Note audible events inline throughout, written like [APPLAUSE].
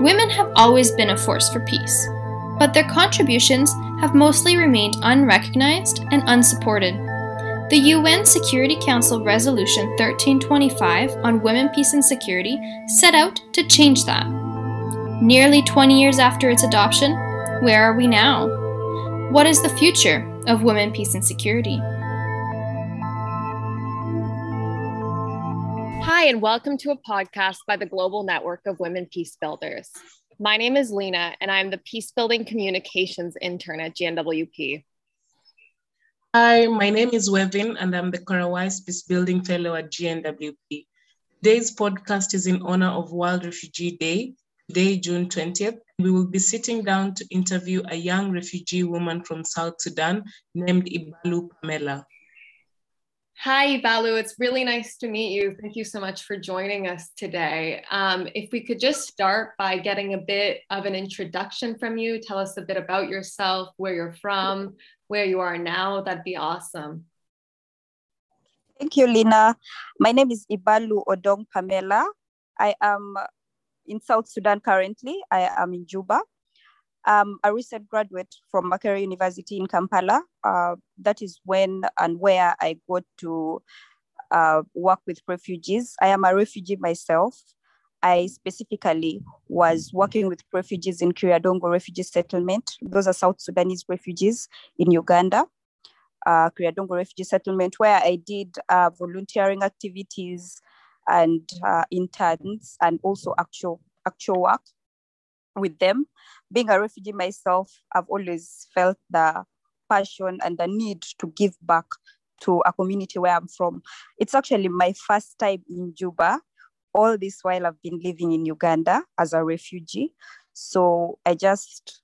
Women have always been a force for peace, but their contributions have mostly remained unrecognized and unsupported. The UN Security Council Resolution 1325 on Women, Peace and Security set out to change that. Nearly 20 years after its adoption, where are we now? What is the future of women, peace, and security? Hi, and welcome to a podcast by the Global Network of Women Peace Builders. My name is Lena, and I'm the Peace Building Communications intern at GNWP. Hi, my name is Wevin, and I'm the Cora Weiss Peace Building Fellow at GNWP. Today's podcast is in honor of World Refugee Day, today, June 20th. We will be sitting down to interview a young refugee woman from South Sudan named Ibalu Pamela. Hi, Balu. It's really nice to meet you. Thank you so much for joining us today. Um, if we could just start by getting a bit of an introduction from you, tell us a bit about yourself, where you're from, where you are now, that'd be awesome. Thank you, Lina. My name is Ibalu Odong Pamela. I am in South Sudan currently. I am in Juba. I'm a recent graduate from Makerere University in Kampala. Uh, that is when and where I got to uh, work with refugees. I am a refugee myself. I specifically was working with refugees in Kiryadongo Refugee Settlement. Those are South Sudanese refugees in Uganda. Uh, Kiryadongo Refugee Settlement, where I did uh, volunteering activities and uh, interns and also actual actual work with them. Being a refugee myself, I've always felt the passion and the need to give back to a community where I'm from. It's actually my first time in Juba all this while I've been living in Uganda as a refugee. So I just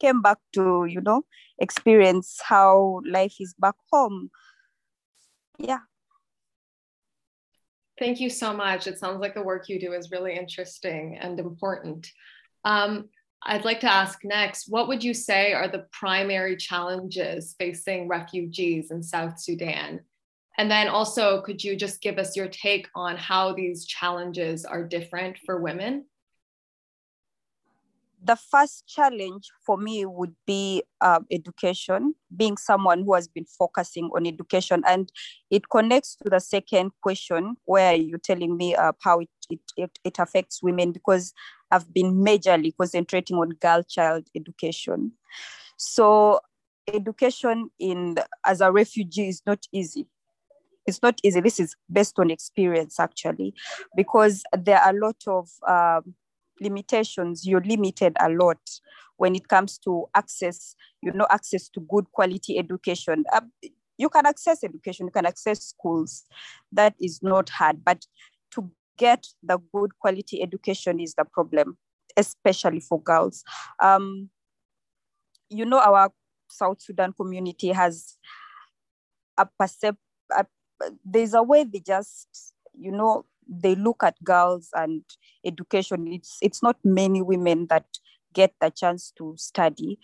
came back to, you know, experience how life is back home. Yeah. Thank you so much. It sounds like the work you do is really interesting and important. Um, I'd like to ask next what would you say are the primary challenges facing refugees in South Sudan? And then also, could you just give us your take on how these challenges are different for women? The first challenge for me would be uh, education, being someone who has been focusing on education. And it connects to the second question where you're telling me uh, how it, it, it, it affects women, because I've been majorly concentrating on girl child education. So education in as a refugee is not easy it's not easy. This is based on experience, actually, because there are a lot of um, limitations. You're limited a lot when it comes to access, you know, access to good quality education. Uh, you can access education, you can access schools. That is not hard, but to get the good quality education is the problem, especially for girls. Um, you know, our South Sudan community has a percep- a there's a way they just you know they look at girls and education it's it's not many women that get the chance to study.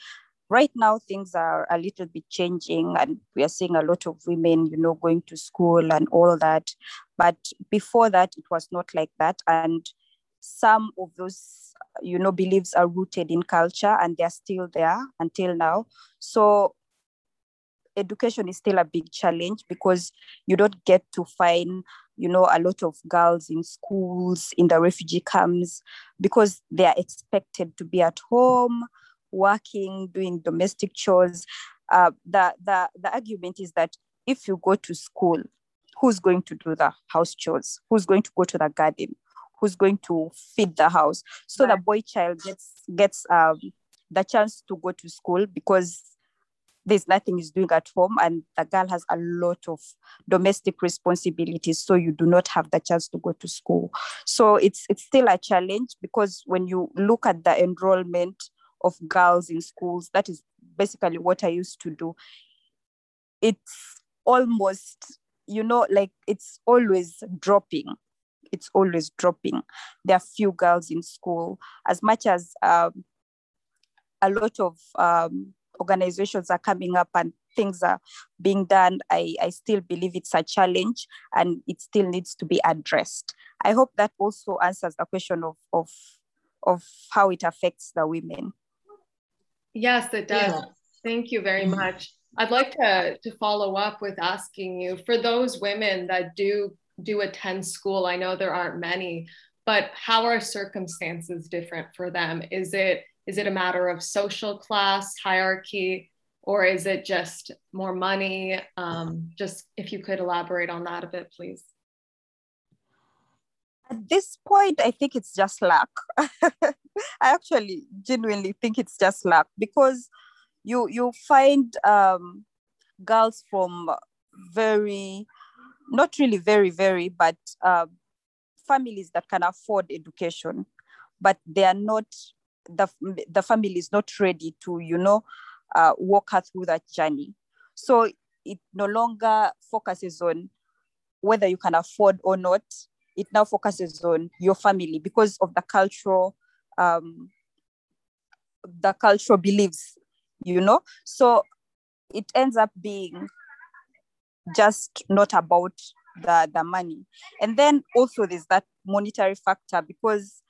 Right now things are a little bit changing and we are seeing a lot of women you know going to school and all that. But before that it was not like that. And some of those you know beliefs are rooted in culture and they're still there until now. So education is still a big challenge because you don't get to find you know a lot of girls in schools in the refugee camps because they are expected to be at home working doing domestic chores. Uh, the, the the argument is that if you go to school who's going to do the house chores? Who's going to go to the garden? Who's going to feed the house? So right. the boy child gets gets um, the chance to go to school because there's nothing he's doing at home and the girl has a lot of domestic responsibilities so you do not have the chance to go to school. So it's it's still a challenge because when you look at the enrollment of girls in schools that is basically what i used to do. It's almost you know like it's always dropping. It's always dropping. There are few girls in school. As much as um, a lot of um, organizations are coming up and things are being done, I, I still believe it's a challenge and it still needs to be addressed. I hope that also answers the question of, of of how it affects the women. Yes, it does. Yeah. Thank you very mm-hmm. much. I'd like to, to follow up with asking you for those women that do do attend school. I know there aren't many, but how are circumstances different for them? Is it is it a matter of social class hierarchy, or is it just more money? Um, just if you could elaborate on that a bit, please. At this point, I think it's just luck. [LAUGHS] I actually genuinely think it's just luck because you you find um, girls from very, not really very very, but uh, families that can afford education, but they are not the the family is not ready to you know uh, walk her through that journey. So it no longer focuses on whether you can afford or not. It now focuses on your family because of the cultural um, the cultural beliefs, you know. So it ends up being just not about the, the money. And then also there's that monetary factor because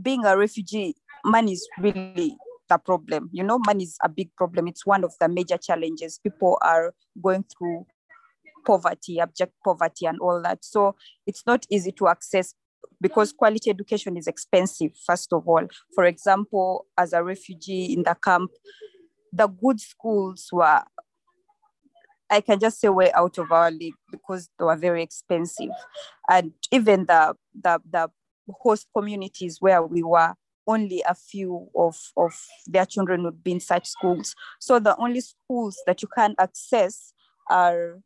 being a refugee, money is really the problem. You know, money is a big problem. It's one of the major challenges. People are going through poverty, abject poverty, and all that. So it's not easy to access because quality education is expensive, first of all. For example, as a refugee in the camp, the good schools were, I can just say, way out of our league because they were very expensive. And even the, the, the host communities where we were only a few of, of their children would be in such schools. So the only schools that you can access are,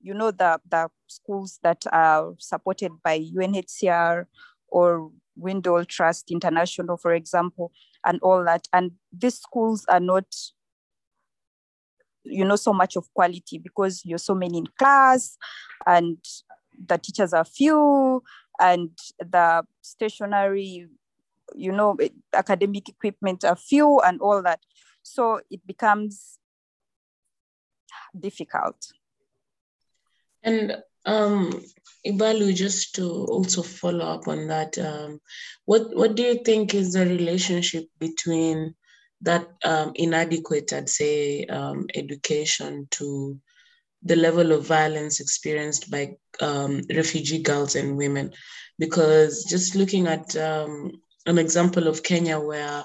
you know, the, the schools that are supported by UNHCR or Windle Trust International, for example, and all that. And these schools are not, you know, so much of quality because you're so many in class and the teachers are few and the stationary you know academic equipment are few and all that so it becomes difficult and um Ibalu, just to also follow up on that, um, what what do you think is the relationship between that um, inadequate, I'd say, um, education to the level of violence experienced by um, refugee girls and women? Because just looking at um, an example of Kenya where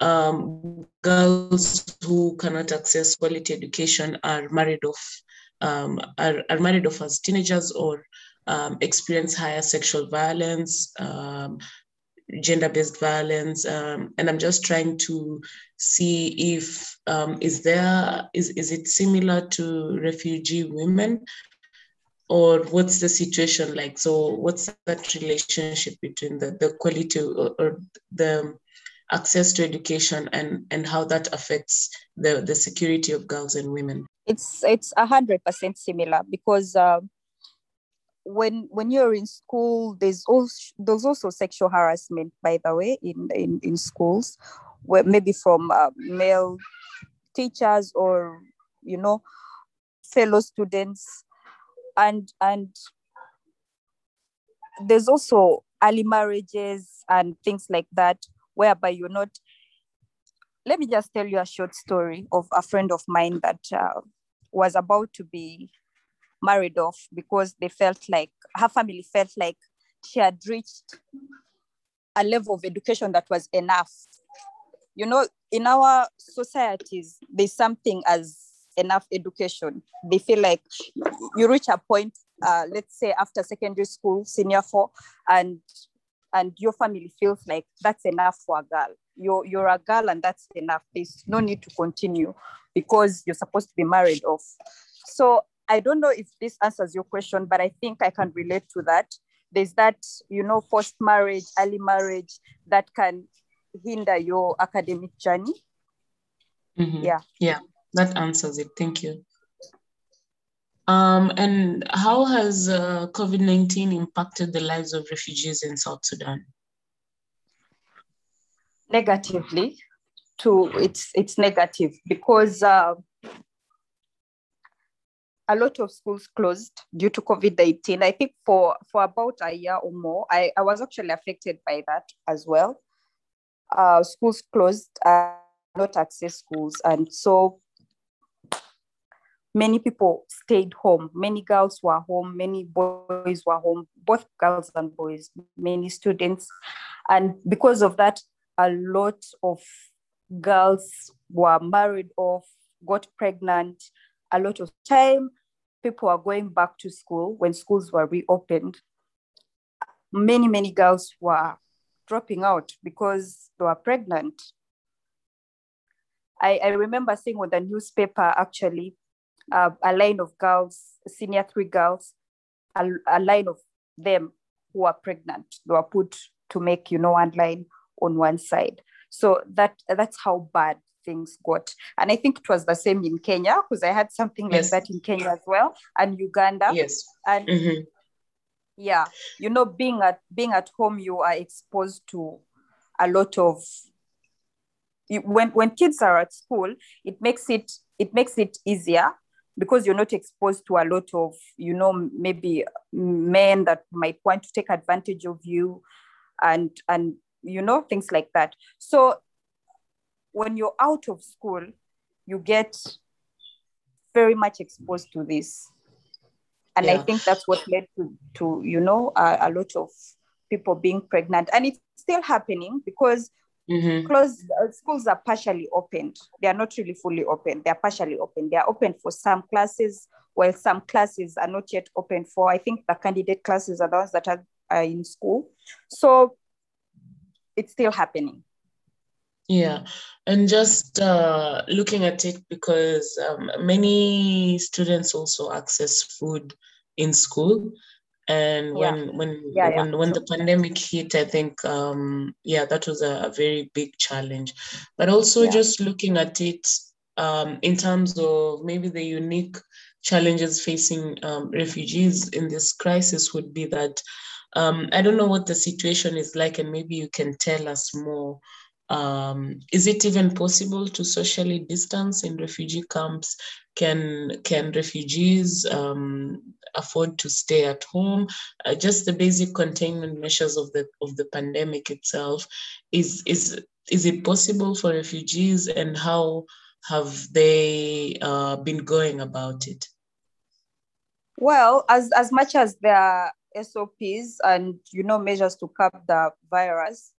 um, girls who cannot access quality education are married off, um, are, are married off as teenagers or um, experience higher sexual violence, um, gender-based violence, um, and I'm just trying to see if um, is there is is it similar to refugee women or what's the situation like? So what's that relationship between the, the quality or, or the access to education and and how that affects the the security of girls and women? It's it's a hundred percent similar because uh, when when you're in school there's also there's also sexual harassment by the way in in, in schools where maybe from uh, male teachers or you know fellow students and and there's also early marriages and things like that whereby you're not let me just tell you a short story of a friend of mine that uh, was about to be married off because they felt like her family felt like she had reached a level of education that was enough. You know in our societies there's something as enough education. They feel like you reach a point, uh, let's say after secondary school, senior four, and and your family feels like that's enough for a girl. You're you're a girl and that's enough. There's no need to continue because you're supposed to be married off. So I don't know if this answers your question, but I think I can relate to that. There's that, you know, post marriage, early marriage that can hinder your academic journey. Mm-hmm. Yeah. Yeah that answers it. Thank you. Um, and how has uh, COVID 19 impacted the lives of refugees in South Sudan? Negatively, to it's it's negative because uh, a lot of schools closed due to COVID 19. I think for, for about a year or more, I, I was actually affected by that as well. uh, schools closed, uh, not access schools, and so many people stayed home. Many girls were home, many boys were home, both girls and boys, many students. And because of that, a lot of girls were married off, got pregnant. A lot of time, people are going back to school when schools were reopened. Many, many girls were dropping out because they were pregnant. I, I remember seeing on the newspaper actually uh, a line of girls, senior three girls, a, a line of them who are pregnant. They were put to make, you know, one line on one side. So that that's how bad things got. And I think it was the same in Kenya because I had something yes. like that in Kenya as well and Uganda. Yes. And mm-hmm. yeah, you know, being at being at home, you are exposed to a lot of when when kids are at school, it makes it it makes it easier because you're not exposed to a lot of you know maybe men that might want to take advantage of you and and you know things like that. So when you're out of school you get very much exposed to this. And yeah. i think that's what led to to you know a, a lot of people being pregnant. And it's still happening because Mm-hmm. Closed uh, schools are partially opened. They are not really fully open. They are partially open. They are open for some classes, while some classes are not yet open for. I think the candidate classes are the ones that are, are in school. So it's still happening. Yeah, and just uh, looking at it because um, many students also access food in school and when yeah. when yeah, when yeah. when the pandemic hit i think um yeah that was a, a very big challenge but also just looking at it um in terms of maybe the unique challenges facing um, refugees in this crisis would be that um, i don't know what the situation is like and maybe you can tell us more um, is it even possible to socially distance in refugee camps? Can can refugees um, afford to stay at home? Uh, just the basic containment measures of the of the pandemic itself. Is is is it possible for refugees and how have they uh, been going about it? Well as as much as there are SOPs and you know measures to curb the virus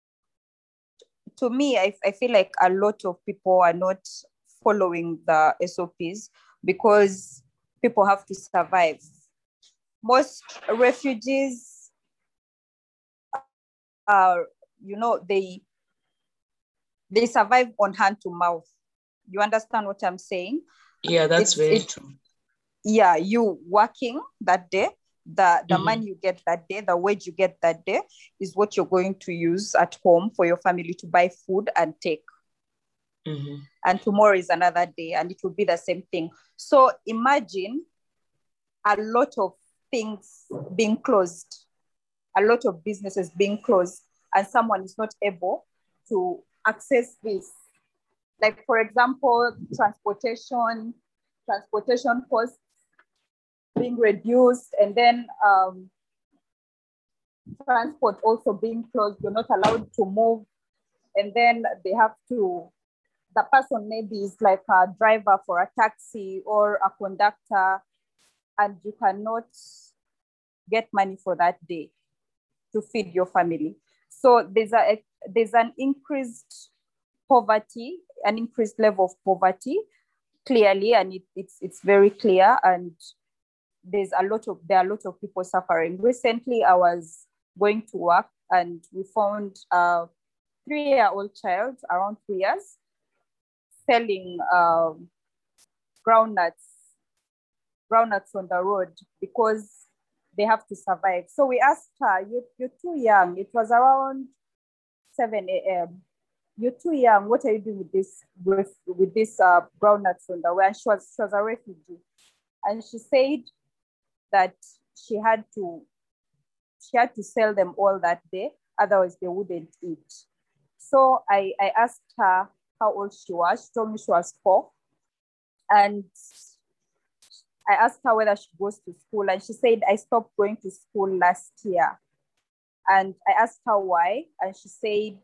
to me I, I feel like a lot of people are not following the SOPs because people have to survive. Most refugees are, you know, they they survive on hand to mouth. You understand what I'm saying? Yeah, that's it's, very true. Yeah, you working that day, the the mm-hmm. money you get that day, the wage you get that day is what you're going to use at home for your family to buy food and take. Mm-hmm. And tomorrow is another day, and it will be the same thing. So imagine a lot of things being closed, a lot of businesses being closed, and someone is not able to access this. Like, for example, transportation, transportation costs being reduced, and then um, transport also being closed. You're not allowed to move, and then they have to the person maybe is like a driver for a taxi or a conductor, and you cannot get money for that day to feed your family. So there's a there's an increased poverty, an increased level of poverty, clearly, and it, it's it's very clear. And there's a lot of there are a lot of people suffering. Recently, I was going to work and we found a three-year-old child around three years selling um, groundnuts, groundnuts on the road because they have to survive. So we asked her, you're, you're too young. It was around 7 a.m. You're too young. What are you doing with this with, with this uh, groundnuts on the way? And she was, she was a refugee. And she said that she had to she had to sell them all that day, otherwise they wouldn't eat. So I, I asked her how old she was. She told me she was four. And I asked her whether she goes to school, and she said, I stopped going to school last year. And I asked her why, and she said,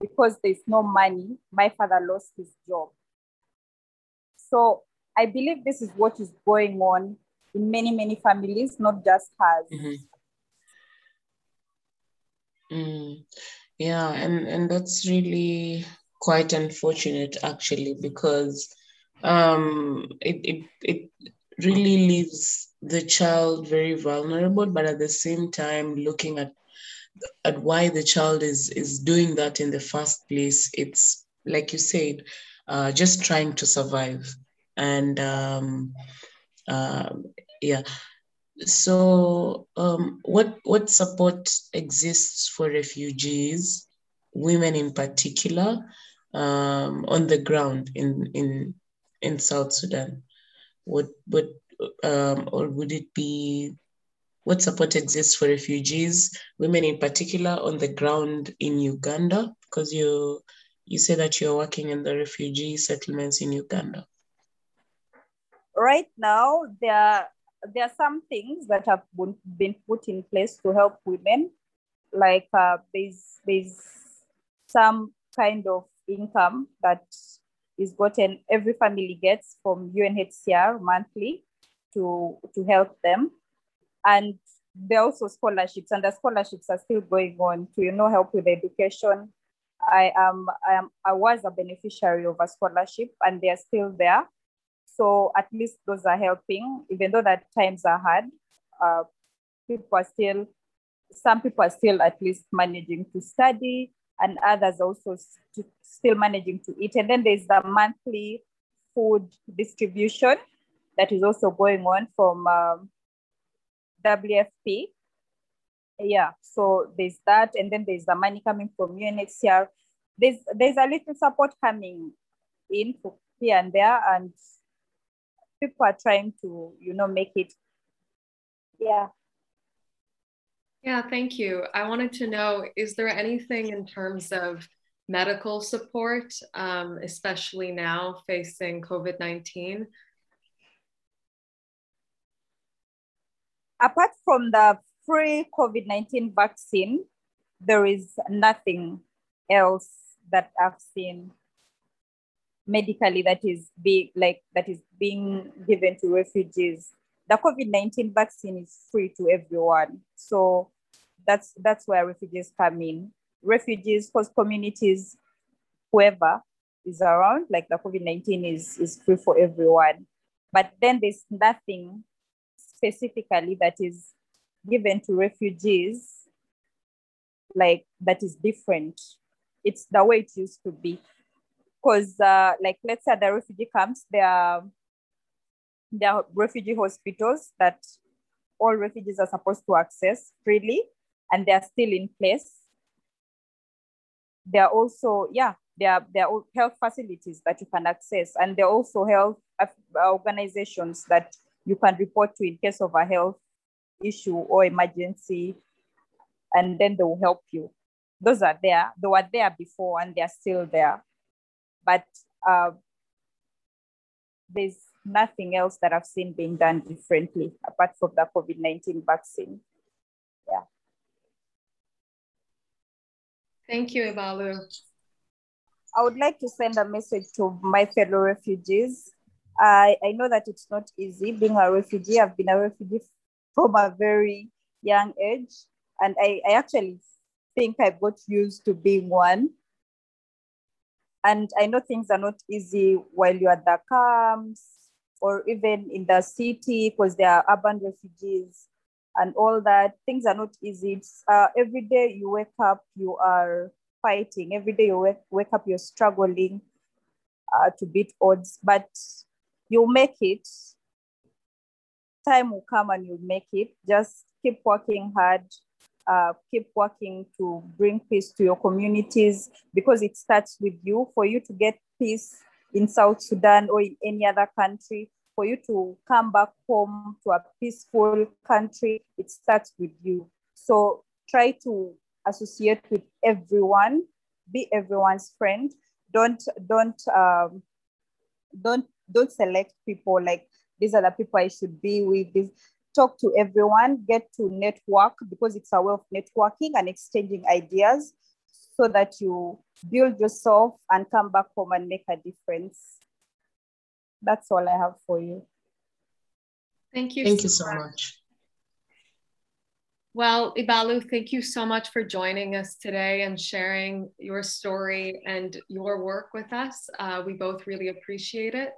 because there's no money, my father lost his job. So I believe this is what is going on in many, many families, not just hers. Mm-hmm. Mm, yeah, and, and that's really quite unfortunate actually because um, it, it, it really leaves the child very vulnerable, but at the same time, looking at at why the child is is doing that in the first place, it's like you said, uh, just trying to survive, and um, uh, yeah. So, um, what what support exists for refugees, women in particular, um, on the ground in in in South Sudan? What what um, or would it be what support exists for refugees, women in particular, on the ground in Uganda? Because you you say that you're working in the refugee settlements in Uganda. Right now, there there are some things that have been put in place to help women, like uh, there's there's some kind of income that is gotten every family gets from UNHCR monthly to to help them, and there are also scholarships, and the scholarships are still going on to you know help with education. I am I am I was a beneficiary of a scholarship, and they are still there. So at least those are helping, even though that times are hard. Uh, people are still, some people are still at least managing to study, and others also st- still managing to eat. And then there's the monthly food distribution that is also going on from um, WFP. Yeah, so there's that, and then there's the money coming from UNHCR. There's there's a little support coming in here and there, and people are trying to, you know, make it. Yeah. Yeah, thank you. I wanted to know is there anything in terms of medical support, um, especially now facing COVID 19? Apart from the free COVID 19 vaccine, there is nothing else that I've seen medically that is being like that is being given to refugees. The COVID-19 vaccine is free to everyone. So that's that's where refugees come in. Refugees, host communities, whoever is around, like the COVID-19 is, is free for everyone. But then there's nothing specifically that is given to refugees like that is different. It's the way it used to be because uh, like let's say the refugee camps there are, there are refugee hospitals that all refugees are supposed to access freely and they are still in place. There are also yeah there are, there are health facilities that you can access and there are also health organizations that you can report to in case of a health issue or emergency and then they will help you. Those are there they were there before and they're still there but uh, there's nothing else that I've seen being done differently apart from the COVID 19 vaccine. Yeah. Thank you, Ibalu. I would like to send a message to my fellow refugees. I, I know that it's not easy being a refugee. I've been a refugee from a very young age, and I, I actually think I got used to being one. And I know things are not easy while you're at the camps or even in the city because there are urban refugees and all that. Things are not easy. Uh, every day you wake up, you are fighting. Every day you wake, wake up, you're struggling uh, to beat odds, but you'll make it. Time will come and you'll make it. Just keep working hard uh, keep working to bring peace to your communities because it starts with you. For you to get peace in South Sudan or in any other country, for you to come back home to a peaceful country, it starts with you. So try to associate with everyone, be everyone's friend. Don't don't um, don't don't select people like these are the people I should be with. This talk to everyone, get to network because it's a way of networking and exchanging ideas. so that you build yourself and come back home and make a difference. That's all I have for you. Thank you. Thank so you so much. much. Well, Ibalu, thank you so much for joining us today and sharing your story and your work with us. Uh, we both really appreciate it.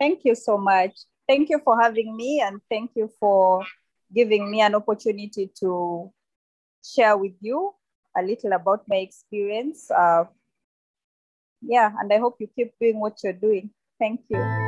Thank you so much. Thank you for having me and thank you for giving me an opportunity to share with you a little about my experience. Uh, yeah, and I hope you keep doing what you're doing. Thank you.